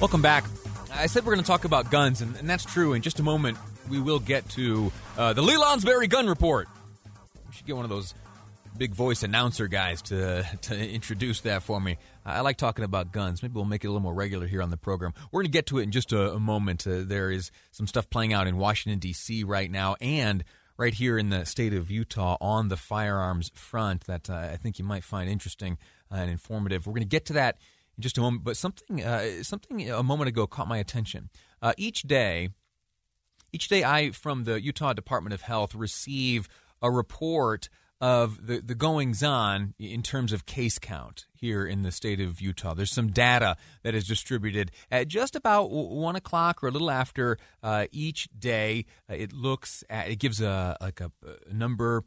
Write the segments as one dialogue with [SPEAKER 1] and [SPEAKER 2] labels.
[SPEAKER 1] Welcome back. I said we're going to talk about guns, and, and, that's true. In just a moment, we will get to uh, the Lee Lonsberry Gun Report. We should get one of those big voice announcer guys to to introduce that for me. I like talking about guns. Maybe we'll make it a little more regular here on the program. We're going to get to it in just a, a moment. Uh, there is some stuff playing out in Washington D.C. right now, and right here in the state of Utah on the firearms front that uh, I think you might find interesting and informative. We're going to get to that in just a moment, but something uh, something a moment ago caught my attention. Uh, each day, each day, I from the Utah Department of Health receive a report of the, the goings on in terms of case count here in the state of Utah. There's some data that is distributed at just about one o'clock or a little after uh, each day. Uh, it looks at it gives a like a, a number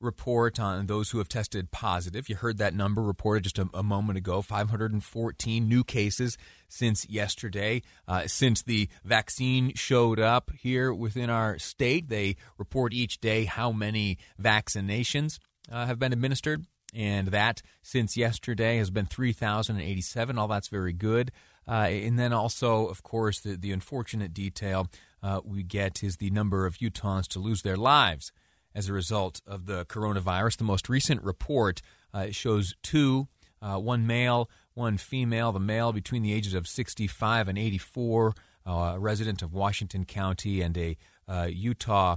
[SPEAKER 1] report on those who have tested positive. You heard that number reported just a, a moment ago 514 new cases since yesterday. Uh, since the vaccine showed up here within our state, they report each day how many vaccinations uh, have been administered. And that since yesterday has been 3,087. All that's very good. Uh, and then also, of course, the, the unfortunate detail uh, we get is the number of Utahns to lose their lives as a result of the coronavirus. The most recent report uh, shows two, uh, one male, one female. The male between the ages of 65 and 84, uh, a resident of Washington County, and a uh, Utah,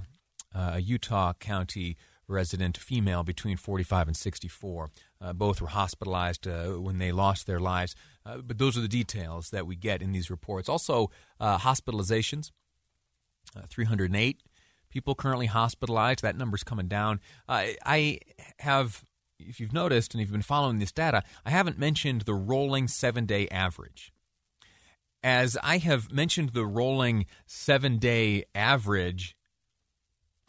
[SPEAKER 1] uh, Utah County resident female between 45 and 64. Uh, both were hospitalized when they lost their lives. but those are the details that we get in these reports. Also, hospitalizations. 308 people currently hospitalized. That number's coming down. Uh, I have, if you've noticed and you've been following this data, I haven't mentioned the rolling seven day average. As I have mentioned the rolling seven day average,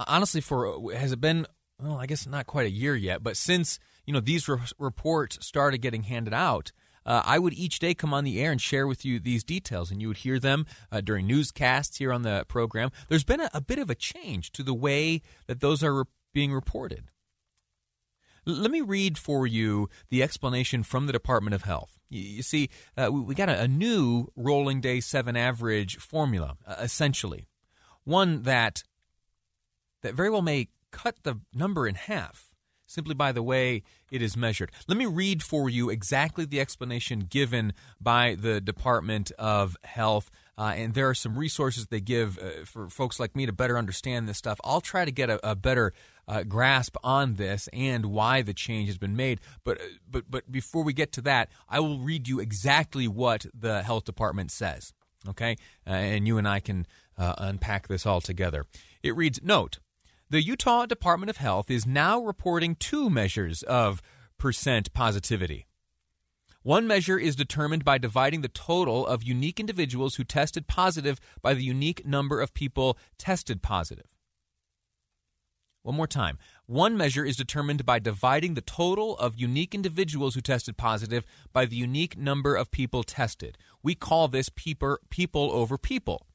[SPEAKER 1] honestly, for has it been? Well, I guess not quite a year yet, but since you know these re- reports started getting handed out, uh, I would each day come on the air and share with you these details, and you would hear them uh, during newscasts here on the program. There's been a, a, bit of a change to the way that those are re- being reported. L- let me read for you the explanation from the Department of Health. You, see, uh, we, we, got a, a, new rolling day seven average formula, uh, essentially, one that that very well may cut the number in half simply by the way it is measured. Let me read for you exactly the explanation given by the Department of Health. Uh, and there are some resources they give uh, for folks like me to better understand this stuff. I'll try to get a, a better uh, grasp on this and why the change has been made. But uh, but but before we get to that, I will read you exactly what the health department says. Okay, uh, and you and I can uh, unpack this all together. It reads: Note. The Utah Department of Health is now reporting two measures of percent positivity. One measure is determined by dividing the total of unique individuals who tested positive by the unique number of people tested positive. One more time. One measure is determined by dividing the total of unique individuals who tested positive by the unique number of people tested. We call this people, people over people.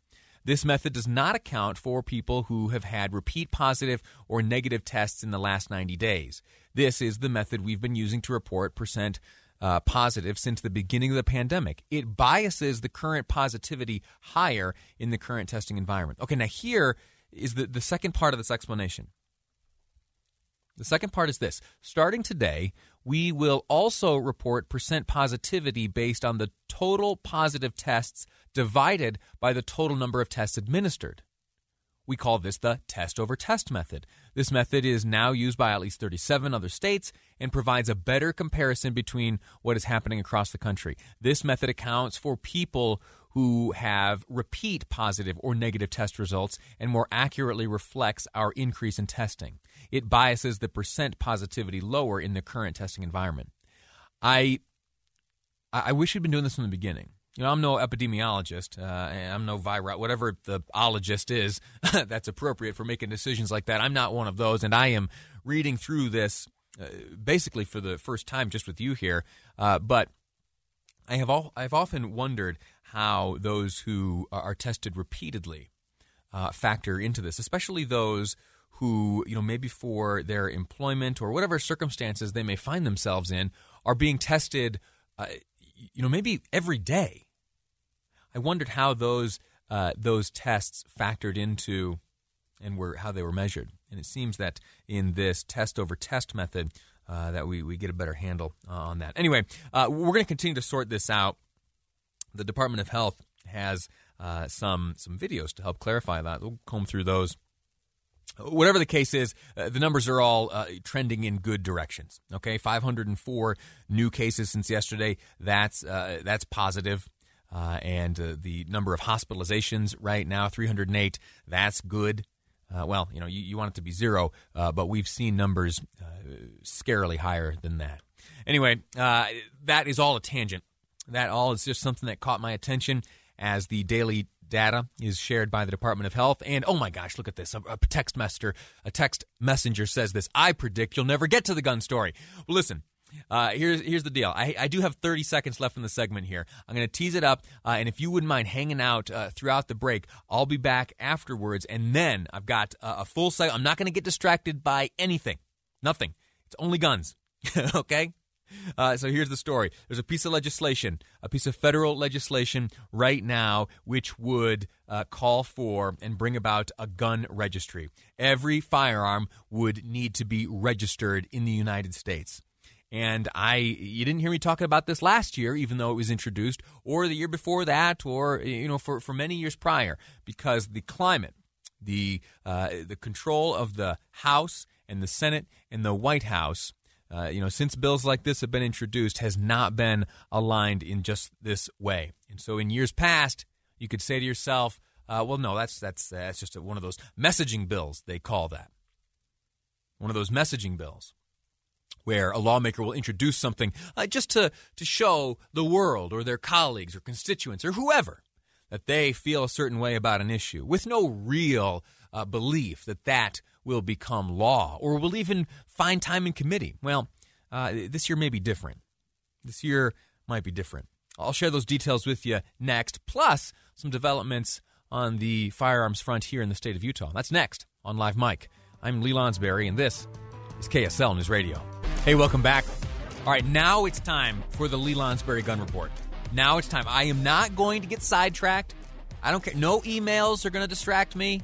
[SPEAKER 1] This method does not account for people who have had repeat positive or negative tests in the last 90 days. This is the method we've been using to report percent uh, positive since the beginning of the pandemic. It biases the current positivity higher in the current testing environment. Okay, now here is the, the second part of this explanation. The second part is this starting today, we will also report percent positivity based on the total positive tests divided by the total number of tests administered. We call this the test over test method. This method is now used by at least 37 other states and provides a better comparison between what is happening across the country. This method accounts for people who have repeat positive or negative test results and more accurately reflects our increase in testing. It biases the percent positivity lower in the current testing environment. I I wish we'd been doing this from the beginning. You know, I'm no epidemiologist. Uh, I'm no virus, whatever the ologist is that's appropriate for making decisions like that. I'm not one of those, and I am reading through this uh, basically for the first time just with you here. Uh, but I have all, I've often wondered how those who are tested repeatedly uh, factor into this, especially those who, you know, maybe for their employment or whatever circumstances they may find themselves in, are being tested, uh, you know, maybe every day. I wondered how those uh, those tests factored into and were how they were measured. And it seems that in this test over test method, uh, that we, we get a better handle on that. Anyway, uh, we're going to continue to sort this out. The Department of Health has uh, some some videos to help clarify that. We'll comb through those Whatever the case is, uh, the numbers are all uh, trending in good directions. Okay, 504 new cases since yesterday. That's that's positive. Uh, and uh, the number of hospitalizations right now, 308. That's good. Uh, well, you know, you, you, want it to be zero, but we've seen numbers scarily higher than that. Anyway, that is all a tangent. That all is just something that caught my attention as the daily data is shared by the Department of Health. And oh my gosh, look at this. A, a text messenger, a text messenger says this. I predict you'll never get to the gun story. Well, listen. Uh, here's here's the deal. I, I do have 30 seconds left in the segment here. I'm going to tease it up, uh, and if you wouldn't mind hanging out uh, throughout the break, I'll be back afterwards, and then I've got a full segment. I'm not going to get distracted by anything, nothing. It's only guns. okay, uh, so here's the story. There's a piece of legislation, a piece of federal legislation right now, which would uh, call for and bring about a gun registry. Every firearm would need to be registered in the United States. And I, you didn't hear me talking about this last year, even though it was introduced, or the year before that, or you know, for, for many years prior, because the climate, the uh, the control of the House and the Senate and the White House uh, you know, since bills like this have been introduced, has not been aligned in just this way. And so, in years past, you could say to yourself, uh, "Well, no, that's that's that's just a, one of those messaging bills they call that. One of those messaging bills." Where a lawmaker will introduce something uh, just to, to show the world or their colleagues or constituents or whoever that they feel a certain way about an issue with no real uh, belief that that will become law or will even find time in committee. Well, uh, this year may be different. This year might be different. I'll share those details with you next, plus some developments on the firearms front here in the state of Utah. That's next on Live Mic. I'm Lee Lonsberry, and this is KSL News Radio. Hey, welcome back. All right, now it's time for the Lee Lonsberry Gun Report. Now it's time. I am not going to get sidetracked. I don't care. No emails are going to distract me.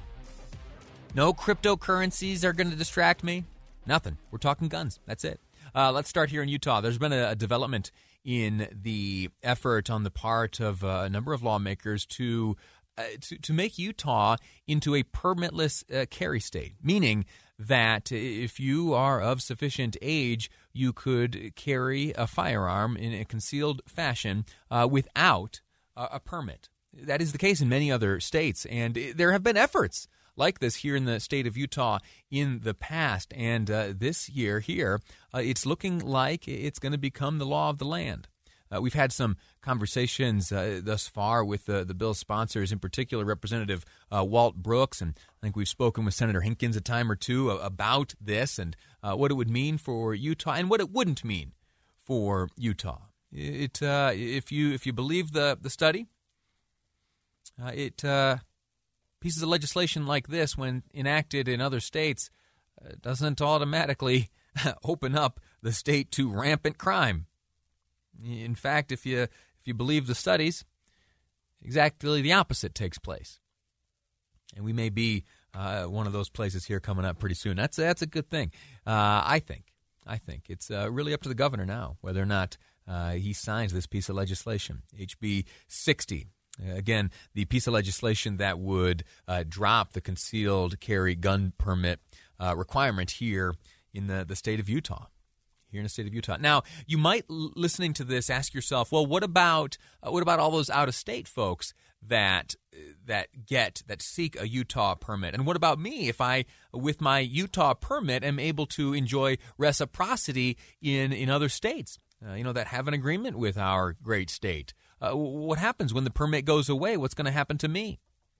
[SPEAKER 1] No cryptocurrencies are going to distract me. Nothing. We're talking guns. That's it. Uh, let's start here in Utah. There's been a, a development in the effort on the part of uh, a number of lawmakers to uh, to, to make Utah into a permitless uh, carry state, meaning that if you are of sufficient age, you could carry a firearm in a concealed fashion uh, without a permit. That is the case in many other states, and there have been efforts like this here in the state of Utah in the past. And uh, this year here, uh, it's looking like it's going to become the law of the land. Uh, we've had some conversations uh, thus far with the, the bill's sponsors, in particular Representative uh, Walt Brooks, and I think we've spoken with Senator Hinkins a time or two about this and uh, what it would mean for Utah and what it wouldn't mean for Utah. It, if you if you believe the the study, it pieces of legislation like this, when enacted in other states, uh, doesn't automatically open up the state to rampant crime. In fact, if you if you believe the studies, exactly the opposite takes place. And we may be uh, one of those places here coming up pretty soon. That's that's a good thing. Uh, I think. I think it's uh, really up to the governor now whether or not uh, he signs this piece of legislation. HB 60 uh, again, the piece of legislation that would uh, drop the concealed carry gun permit requirement here in the, the state of Utah. Here in the state of Utah. Now, you might, listening to this, ask yourself, well, what about uh, what about all those out of state folks that uh, that get that seek a Utah permit, and what about me if I, with my Utah permit, am able to enjoy reciprocity in in other states? Uh, you know that have an agreement with our great state. uh, what happens when the permit goes away? What's going to happen to me?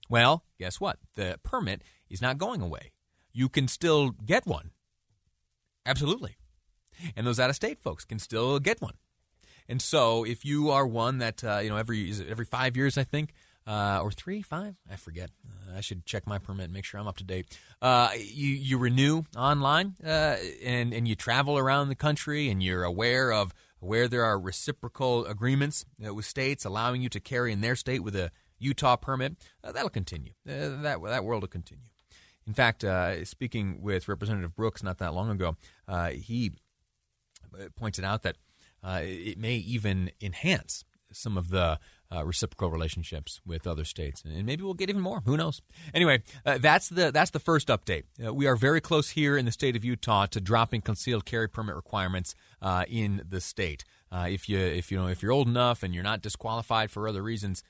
[SPEAKER 1] Well, guess what? The permit is not going away. You can still get one. Absolutely. And those out of state folks can still get one. And so, if you are one that uh, you know every every five years, I think, uh, or three, five, I forget. Uh, I should check my permit, and make sure I'm up to date. Uh, you you renew online, uh, and and you travel around the country, and you're aware of where there are reciprocal agreements uh, with states allowing you to carry in their state with a Utah permit. that'll continue. that that world will continue. In fact, speaking with Representative Brooks not that long ago, he pointed out that uh, it may even enhance some of the uh, reciprocal relationships with other states, and maybe we'll get even more. Who knows? Anyway, uh, that's the that's the first update. Uh, we are very close here in the state of Utah to dropping concealed carry permit requirements uh, in the state. Uh, if you if you know if you're old enough and you're not disqualified for other reasons,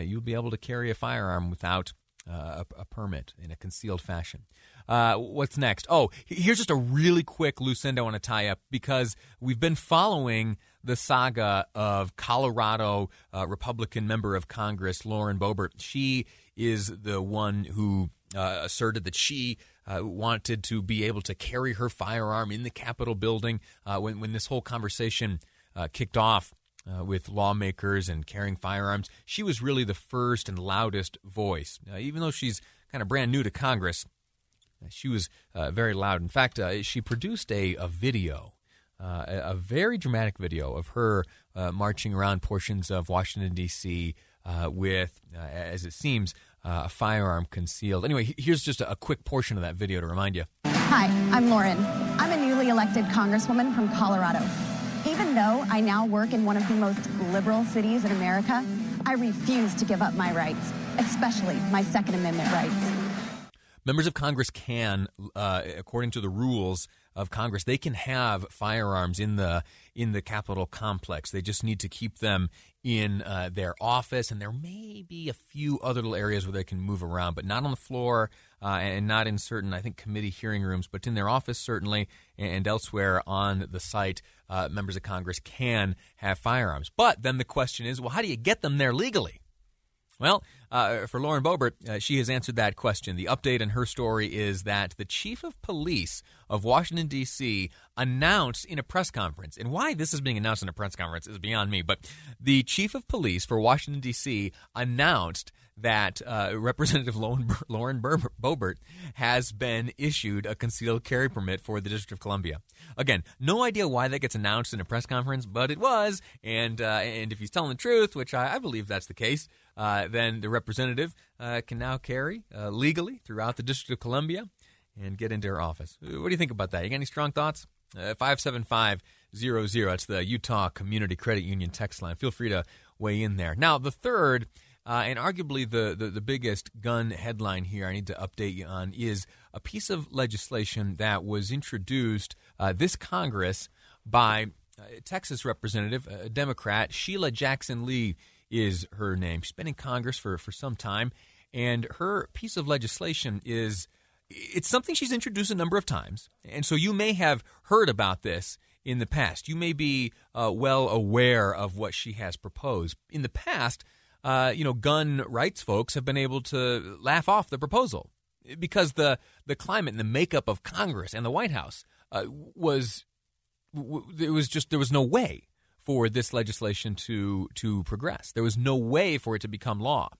[SPEAKER 1] you'll be able to carry a firearm without a, a permit in a concealed fashion. Uh, what's next? Oh, here's just a really quick loose end I want to tie up because we've been following the saga of Colorado uh, Republican member of Congress Lauren Boebert. She is the one who uh, asserted that she uh, wanted to be able to carry her firearm in the Capitol building uh, when, when this whole conversation uh, kicked off. Uh, with lawmakers and carrying firearms, she was really the first and loudest voice. even though she's kind of brand new to Congress, she was uh, very loud. In fact, uh, she produced a, a video, uh, a, very dramatic video of her uh, marching around portions of Washington, D.C. Uh, with, uh, as it seems, a firearm concealed. Anyway, here's just a, a quick portion of that video to remind you.
[SPEAKER 2] Hi, I'm Lauren. I'm a newly elected congresswoman from Colorado. Even though I now work in one of the most liberal cities in America, I refuse to give up my rights, especially my Second Amendment rights
[SPEAKER 1] members of Congress can, uh, according to the rules of Congress, they can have firearms in the in the Capitol complex. They just need to keep them in uh, their office, and there may be a few other little areas where they can move around, but not on the floor uh, and not in certain, I think, committee hearing rooms, but in their office certainly and elsewhere on the site. Uh, members of Congress can have firearms, but then the question is, well, how do you get them there legally? Well, uh, for Lauren Boebert, uh, she has answered that question. The update in her story is that the chief of police of Washington, D.C. announced in a press conference, and why this is being announced in a press conference is beyond me, but the chief of police for Washington, D.C. announced that uh, Representative Lauren, Boebert has been issued a concealed carry permit for the District of Columbia. Again, no idea why that gets announced in a press conference, but it was. And uh, and if he's telling the truth, which I, I believe that's the case, uh, then the representative uh, can now carry uh, legally throughout the District of Columbia and get into her office. What do you think about that? You got any strong thoughts? Uh, 575 00. That's the Utah Community Credit Union text line. Feel free to weigh in there. Now, the third uh, and arguably the, the, the, biggest gun headline here I need to update you on is a piece of legislation that was introduced uh, this Congress by uh, Texas Representative, a Democrat, Sheila Jackson Lee is her name. She's been in Congress for, for some time, and her piece of legislation is it's something she's introduced a number of times. And so you may have heard about this in the past. You may be uh, well aware of what she has proposed. In the past, uh, you know, gun rights folks have been able to laugh off the proposal because the the climate and the makeup of Congress and the White House uh, was it was just there was no way for this legislation to to progress. There was no way for it to become law.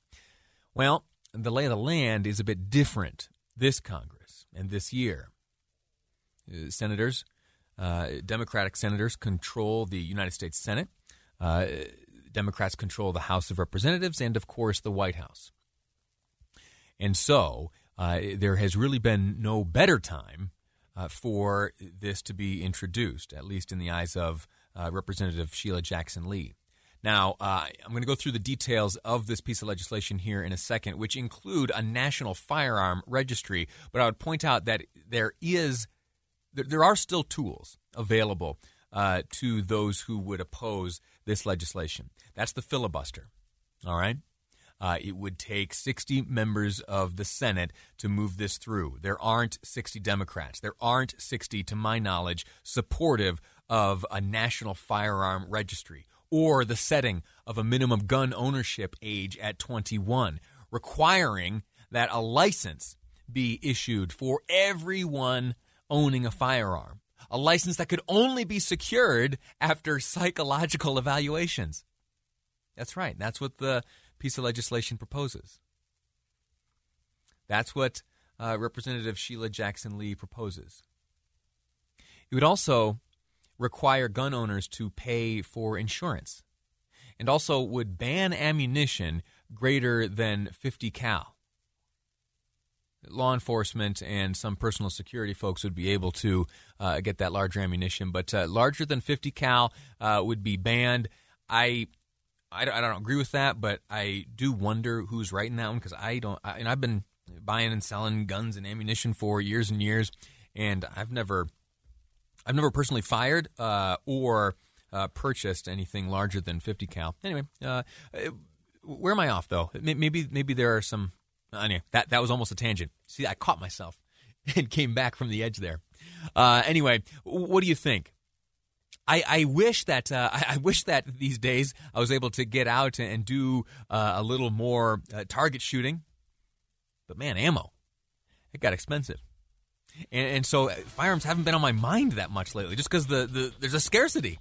[SPEAKER 1] Well, the lay of the land is a bit different this Congress and this year. Uh, senators, uh, Democratic senators control the United States Senate. Democrats control the House of Representatives and, of course, the White House. And so uh, there has really been no better time uh, for this to be introduced, at least in the eyes of uh, Representative Sheila Jackson Lee. Now, uh, I'm going to go through the details of this piece of legislation here in a second, which include a national firearm registry. But I would point out that there is, there, there are still tools available uh, to those who would oppose this legislation. That's the filibuster. All right? Uh, it would take 60 members of the Senate to move this through. There aren't 60 Democrats. There aren't 60, to my knowledge, supportive of a national firearm registry or the setting of a minimum gun ownership age at 21, requiring that a license be issued for everyone owning a firearm. A license that could only be secured after psychological evaluations. That's right. That's what the piece of legislation proposes. That's what uh, Representative Sheila Jackson Lee proposes. It would also require gun owners to pay for insurance and also would ban ammunition greater than 50 cal. Law enforcement and some personal security folks would be able to uh, get that larger ammunition, but uh, larger than 50 cal uh, would be banned. I, I, I, don't agree with that, but I do wonder who's writing that one because I don't. I, and I've been buying and selling guns and ammunition for years and years, and I've never I've never personally fired uh, or uh, purchased anything larger than 50 cal. Anyway, uh, where am I off though? Maybe maybe there are some. Anyway, that that was almost a tangent. See, I caught myself and came back from the edge there. Uh, anyway, what do you think? I, I wish that uh, I, wish that these days I was able to get out and do uh, a little more target shooting. But man, ammo, it got expensive and, and so uh, firearms haven't been on my mind that much lately, just because the, the there's a scarcity.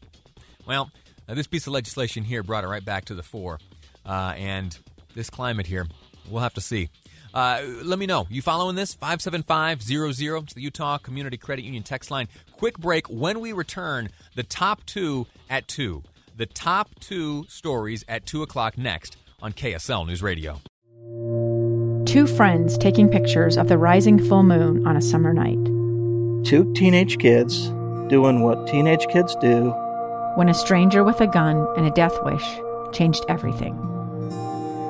[SPEAKER 1] Well, uh, this piece of legislation here brought it right back to the fore, uh, and this climate here, we'll have to see. Uh, let me know. You following this? 57500. It's the Utah Community Credit Union text line. Quick break. When we return, the top two at 2. The top two stories at 2 o'clock next on KSL News Radio
[SPEAKER 3] two friends taking pictures of the rising full moon on a summer night.
[SPEAKER 4] Two teenage kids doing what teenage kids do.
[SPEAKER 3] When a stranger with a gun and a death wish changed everything.